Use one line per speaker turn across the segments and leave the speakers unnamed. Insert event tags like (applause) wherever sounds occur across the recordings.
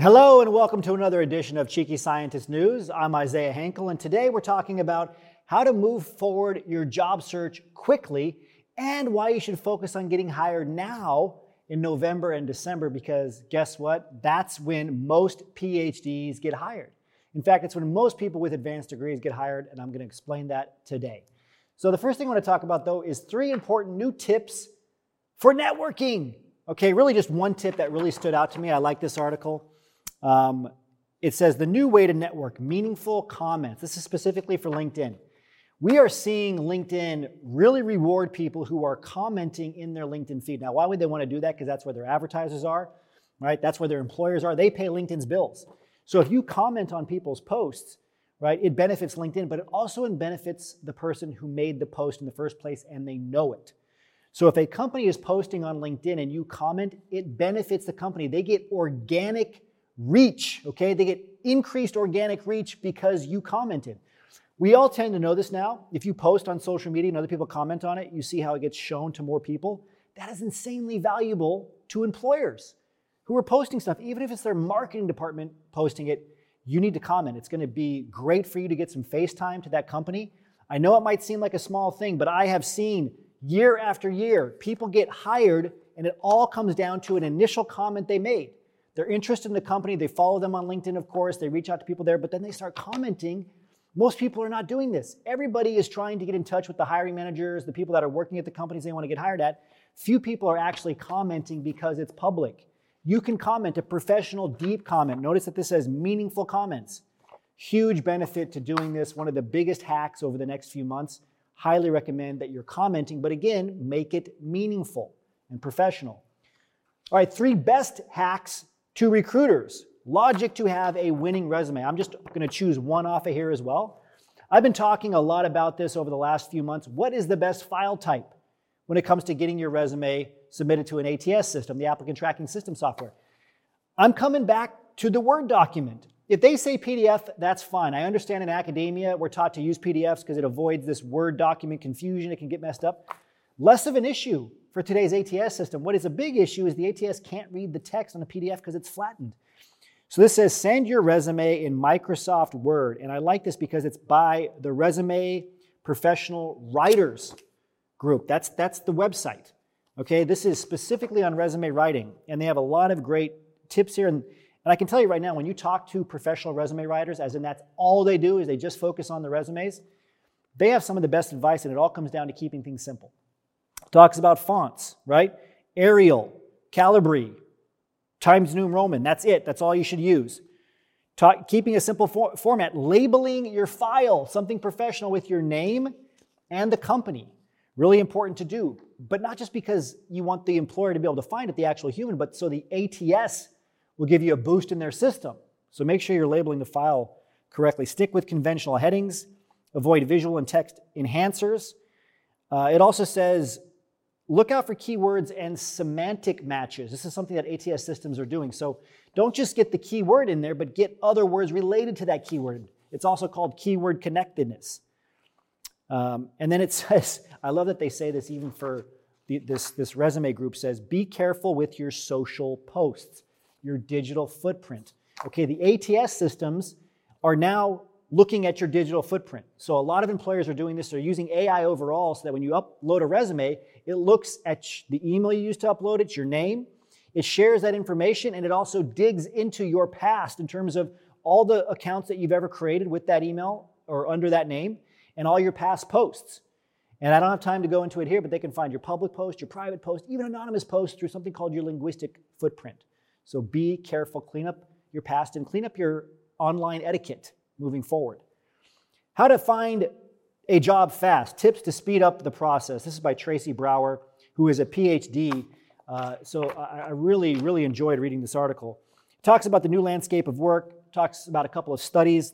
Hello, and welcome to another edition of Cheeky Scientist News. I'm Isaiah Hankel, and today we're talking about how to move forward your job search quickly and why you should focus on getting hired now in November and December because guess what? That's when most PhDs get hired. In fact, it's when most people with advanced degrees get hired, and I'm going to explain that today. So, the first thing I want to talk about though is three important new tips for networking. Okay, really just one tip that really stood out to me. I like this article. Um, it says the new way to network meaningful comments. This is specifically for LinkedIn. We are seeing LinkedIn really reward people who are commenting in their LinkedIn feed. Now, why would they want to do that? Because that's where their advertisers are, right? That's where their employers are. They pay LinkedIn's bills. So if you comment on people's posts, right, it benefits LinkedIn, but it also benefits the person who made the post in the first place and they know it. So if a company is posting on LinkedIn and you comment, it benefits the company. They get organic reach, okay? They get increased organic reach because you commented. We all tend to know this now. If you post on social media and other people comment on it, you see how it gets shown to more people. That is insanely valuable to employers who are posting stuff. Even if it's their marketing department posting it, you need to comment. It's going to be great for you to get some face time to that company. I know it might seem like a small thing, but I have seen year after year people get hired and it all comes down to an initial comment they made. They're interested in the company. They follow them on LinkedIn, of course. They reach out to people there, but then they start commenting. Most people are not doing this. Everybody is trying to get in touch with the hiring managers, the people that are working at the companies they want to get hired at. Few people are actually commenting because it's public. You can comment a professional, deep comment. Notice that this says meaningful comments. Huge benefit to doing this. One of the biggest hacks over the next few months. Highly recommend that you're commenting, but again, make it meaningful and professional. All right, three best hacks to recruiters, logic to have a winning resume. I'm just going to choose one off of here as well. I've been talking a lot about this over the last few months. What is the best file type when it comes to getting your resume submitted to an ATS system, the applicant tracking system software? I'm coming back to the Word document. If they say PDF, that's fine. I understand in academia we're taught to use PDFs because it avoids this Word document confusion. It can get messed up. Less of an issue for today's ATS system. What is a big issue is the ATS can't read the text on a PDF because it's flattened. So this says send your resume in Microsoft Word. And I like this because it's by the Resume Professional Writers group. That's, that's the website. Okay, this is specifically on resume writing, and they have a lot of great tips here. And, and I can tell you right now, when you talk to professional resume writers, as in that's all they do is they just focus on the resumes, they have some of the best advice, and it all comes down to keeping things simple. Talks about fonts, right? Arial, Calibri, Times New Roman. That's it. That's all you should use. Talk, keeping a simple for, format, labeling your file, something professional with your name and the company. Really important to do, but not just because you want the employer to be able to find it, the actual human, but so the ATS will give you a boost in their system. So make sure you're labeling the file correctly. Stick with conventional headings, avoid visual and text enhancers. Uh, it also says Look out for keywords and semantic matches. This is something that ATS systems are doing. So don't just get the keyword in there, but get other words related to that keyword. It's also called keyword connectedness. Um, and then it (laughs) says, I love that they say this even for the, this, this resume group says, be careful with your social posts, your digital footprint. Okay, the ATS systems are now looking at your digital footprint. So a lot of employers are doing this. They're using AI overall so that when you upload a resume, it looks at the email you used to upload it, your name. It shares that information and it also digs into your past in terms of all the accounts that you've ever created with that email or under that name and all your past posts. And I don't have time to go into it here, but they can find your public post, your private post, even anonymous posts through something called your linguistic footprint. So be careful, clean up your past and clean up your online etiquette moving forward. How to find a job fast, tips to speed up the process. This is by Tracy Brower, who is a PhD. Uh, so I, I really, really enjoyed reading this article. It talks about the new landscape of work, talks about a couple of studies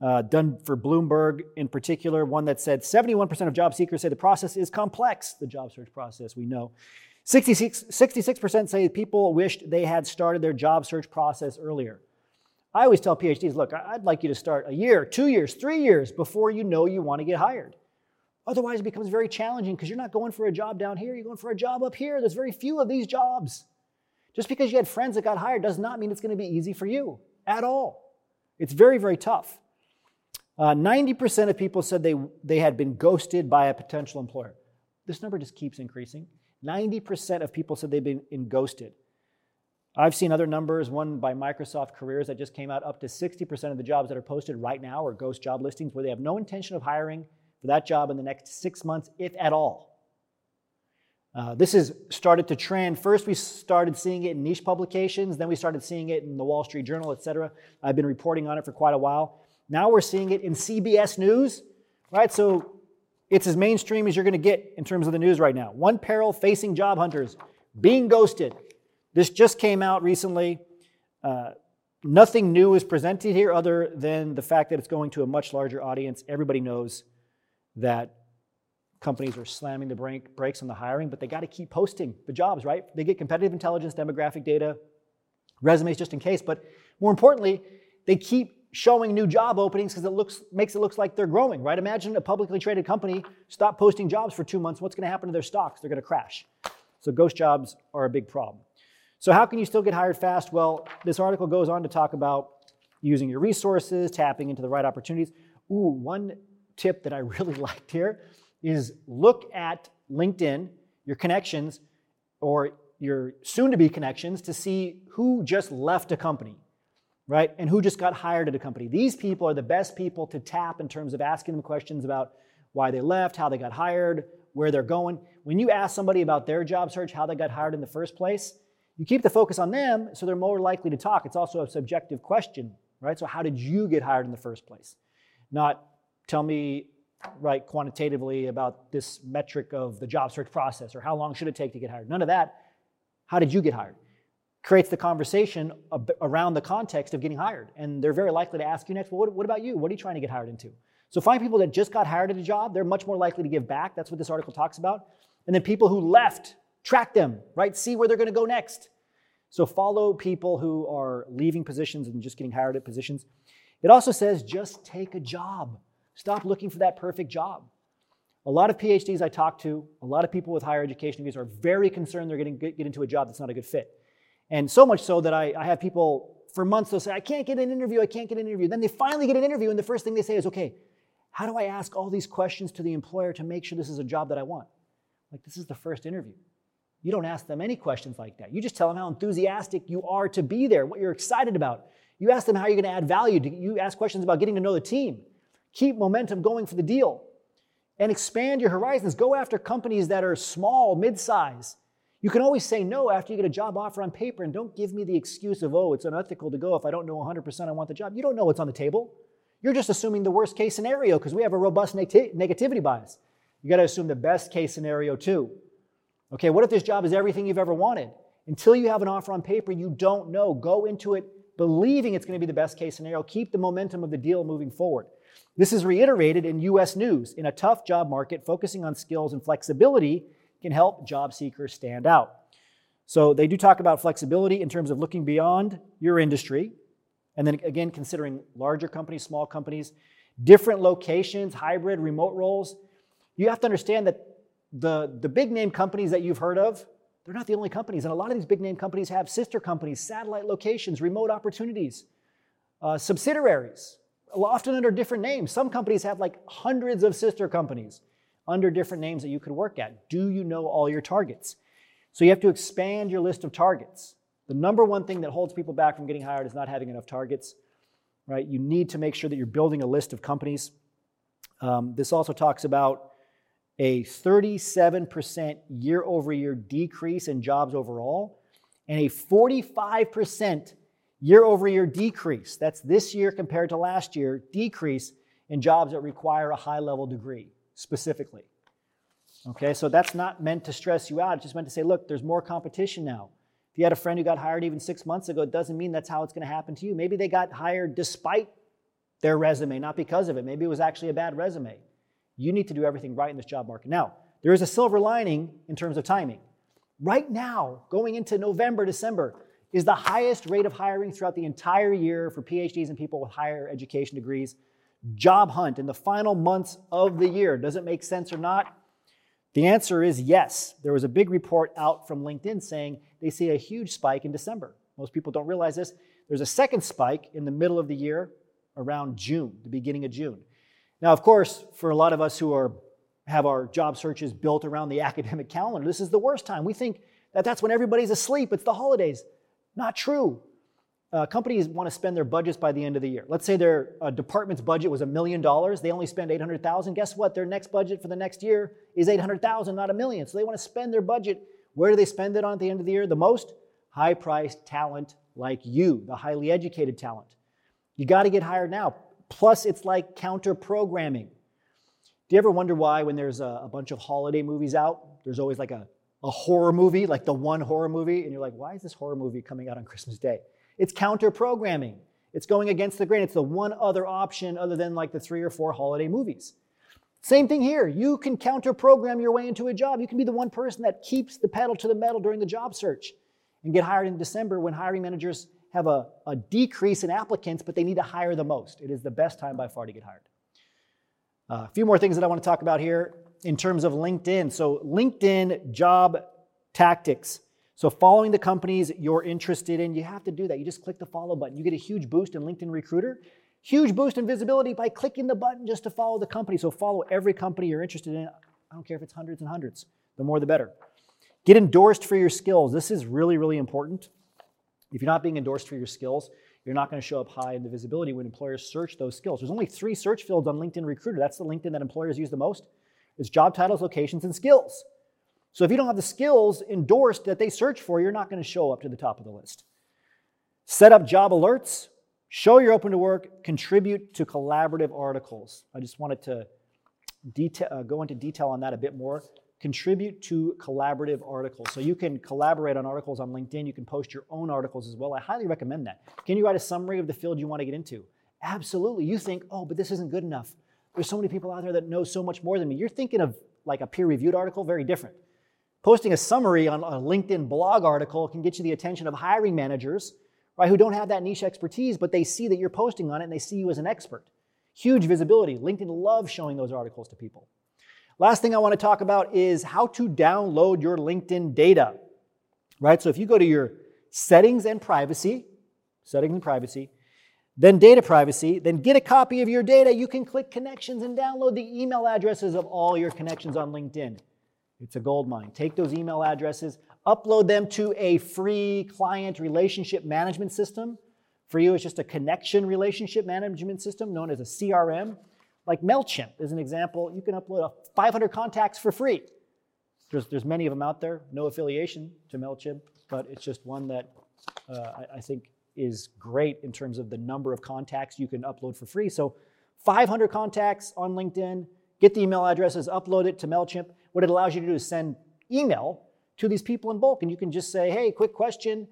uh, done for Bloomberg in particular, one that said 71% of job seekers say the process is complex, the job search process, we know. 66, 66% say people wished they had started their job search process earlier. I always tell PhDs, look, I'd like you to start a year, two years, three years before you know you want to get hired. Otherwise, it becomes very challenging because you're not going for a job down here, you're going for a job up here. There's very few of these jobs. Just because you had friends that got hired does not mean it's going to be easy for you at all. It's very, very tough. Uh, 90% of people said they, they had been ghosted by a potential employer. This number just keeps increasing. 90% of people said they've been ghosted. I've seen other numbers, one by Microsoft Careers that just came out, up to 60% of the jobs that are posted right now are ghost job listings where they have no intention of hiring for that job in the next six months, if at all. Uh, this has started to trend. First, we started seeing it in niche publications, then we started seeing it in the Wall Street Journal, et cetera. I've been reporting on it for quite a while. Now we're seeing it in CBS News, right? So it's as mainstream as you're going to get in terms of the news right now. One peril facing job hunters being ghosted. This just came out recently. Uh, nothing new is presented here other than the fact that it's going to a much larger audience. Everybody knows that companies are slamming the brake, brakes on the hiring, but they got to keep posting the jobs, right? They get competitive intelligence, demographic data, resumes just in case, but more importantly, they keep showing new job openings because it looks makes it looks like they're growing, right? Imagine a publicly traded company stop posting jobs for two months. What's going to happen to their stocks? They're going to crash. So ghost jobs are a big problem. So how can you still get hired fast? Well, this article goes on to talk about using your resources, tapping into the right opportunities. Ooh, one tip that I (laughs) really liked here is look at LinkedIn, your connections, or your soon to be connections to see who just left a company right? And who just got hired at a company. These people are the best people to tap in terms of asking them questions about why they left, how they got hired, where they're going. When you ask somebody about their job search, how they got hired in the first place, you keep the focus on them so they're more likely to talk. It's also a subjective question, right? So, how did you get hired in the first place? Not tell me, right, quantitatively about this metric of the job search process or how long should it take to get hired. None of that. How did you get hired? creates the conversation around the context of getting hired. And they're very likely to ask you next, well, what, what, about you? What are you trying to get hired into? So find people that just got hired at a job. They're much more likely to give back. That's what this article talks about. And then people who left, track them, right? See where they're going to go next. So follow people who are leaving positions and just getting hired at positions. It also says just take a job. Stop looking for that perfect job. A lot of PhDs I talk to, a lot of people with higher education degrees are very concerned they're going to get into a job that's not a good fit. And so much so that I, I have people for months, they'll say, I can't get an interview, I can't get an interview. Then they finally get an interview, and the first thing they say is, okay, how do I ask all these questions to the employer to make sure this is a job that I want? Like, this is the first interview. You don't ask them any questions like that. You just tell them how enthusiastic you are to be there, what you're excited about. You ask them how you're going to add value. You ask questions about getting to know the team. Keep momentum going for the deal and expand your horizons. Go after companies that are small, mid size you can always say no after you get a job offer on paper and don't give me the excuse of, oh, it's unethical to go if I don't know 100% I want the job. You don't know what's on the table. You're just assuming the worst case scenario because we have a robust neg- negativity bias. You got to assume the best case scenario too. Okay, what if this job is everything you've ever wanted? Until you have an offer on paper, you don't know. Go into it believing it's going to be the best case scenario. Keep the momentum of the deal moving forward. This is reiterated in US News. In a tough job market, focusing on skills and flexibility can help job seekers stand out. So they do talk about flexibility in terms of looking beyond your industry, and then again, considering larger companies, small companies, different locations, hybrid, remote roles. You have to understand that the, the big name companies that you've heard of, they're not the only companies. And a lot of these big name companies have sister companies, satellite locations, remote opportunities, uh, subsidiaries, often under different names. Some companies have like hundreds of sister companies under different names that you could work at. Do you know all your targets? So you have to expand your list of targets. The number one thing that holds people back from getting hired is not having enough targets, right? You need to make sure that you're building a list of companies. Um, this also talks about a 37% year over year decrease in jobs overall and a 45% year over year decrease. That's this year compared to last year, decrease in jobs that require a high level degree specifically. Okay, so that's not meant to stress you out. It's just meant to say, look, there's more competition now. If you had a friend who got hired even six months ago, it doesn't mean that's how it's going to happen to you. Maybe they got hired despite their resume, not because of it. Maybe it was actually a bad resume. You need to do everything right in this job market. Now, there is a silver lining in terms of timing. Right now, going into November, December, is the highest rate of hiring throughout the entire year for PhDs and people with higher education degrees job hunt in the final months of the year. Does it make sense or not? The answer is yes. There was a big report out from LinkedIn saying they see a huge spike in December. Most people don't realize this. There's a second spike in the middle of the year around June, the beginning of June. Now, of course, for a lot of us who are have our job searches built around the (laughs) academic calendar, this is the worst time. We think that that's when everybody's asleep, it's the holidays. Not true. Uh, companies want to spend their budgets by the end of the year. Let's say their uh, department's budget was a million dollars. They only spend 800,000. Guess what? Their next budget for the next year is 800,000, not a million. So they want to spend their budget. Where do they spend it on at the end of the year? The most high priced talent like you, the highly educated talent. You got to get hired now. Plus, it's like counter programming. Do you ever wonder why, when there's a, a, bunch of holiday movies out, there's always like a, a horror movie, like the one horror movie, and you're like, why is this horror movie coming out on Christmas Day? It's counter programming. It's going against the grain. It's the one other option other than like the three or four holiday movies. Same thing here. You can counter program your way into a job. You can be the one person that keeps the pedal to the metal during the job search and get hired in December when hiring managers have a, a decrease in applicants, but they need to hire the most. It is the best time by far to get hired. Uh, a few more things that I want to talk about here in terms of LinkedIn. So, LinkedIn job tactics. So, following the companies you're interested in, you have to do that. You just click the follow button. You get a huge boost in LinkedIn Recruiter, huge boost in visibility by clicking the button just to follow the company. So, follow every company you're interested in. I don't care if it's hundreds and hundreds, the more the better. Get endorsed for your skills. This is really, really important. If you're not being endorsed for your skills, you're not going to show up high in the visibility when employers search those skills. There's only three search fields on LinkedIn Recruiter. That's the LinkedIn that employers use the most. It's job titles, locations, and skills. So if you don't have the skills endorsed that they search for, you're not going to show up to the top of the list. Set up job alerts, show you're open to work, contribute to collaborative articles. I just wanted to detail, uh, go into detail on that a bit more contribute to collaborative articles. So you can collaborate on articles on LinkedIn. You can post your own articles as well. I highly recommend that. Can you write a summary of the field you want to get into? Absolutely. You think, oh, but this isn't good enough. There's so many people out there that know so much more than me. You're thinking of like a peer reviewed article, very different. Posting a summary on a LinkedIn blog article can get you the attention of hiring managers, right, who don't have that niche expertise, but they see that you're posting on it and they see you as an expert. Huge visibility. LinkedIn loves showing those articles to people. Last thing I want to talk about is how to download your LinkedIn data. Right? So if you go to your settings and privacy, settings and privacy, then data privacy, then get a copy of your data, you can click connections and download the email addresses of all your connections on LinkedIn. It's a gold mine. Take those email addresses, upload them to a free client relationship management system. For you, it's just a connection relationship management system known as a CRM. Like MailChimp is an example. You can upload 500 contacts for free. There's, there's many of them out there, no affiliation to MailChimp, but it's just one that uh, I, I think is great in terms of the number of contacts you can upload for free. So 500 contacts on LinkedIn, get the email addresses, upload it to MailChimp. What it allows you to do is send email to these people in bulk. And you can just say, hey, quick question.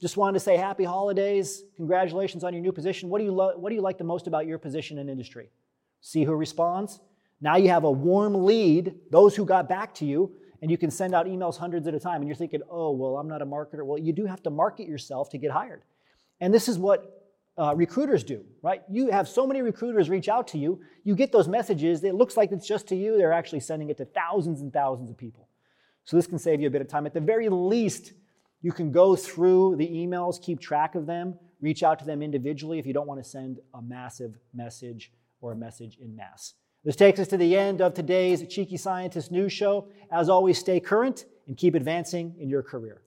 Just wanted to say happy holidays. Congratulations on your new position. What do you, lo- what do you like the most about your position in industry? See who responds. Now you have a warm lead, those who got back to you, and you can send out emails hundreds at a time. And you're thinking, oh, well, I'm not a marketer. Well, you do have to market yourself to get hired. And this is what uh, recruiters do, right? You have so many recruiters reach out to you, you get those messages, it looks like it's just to you, they're actually sending it to thousands and thousands of people. So this can save you a bit of time. At the very least, you can go through the emails, keep track of them, reach out to them individually if you don't want to send a massive message or a message in mass. This takes us to the end of today's Cheeky Scientist News Show. As always, stay current and keep advancing in your career.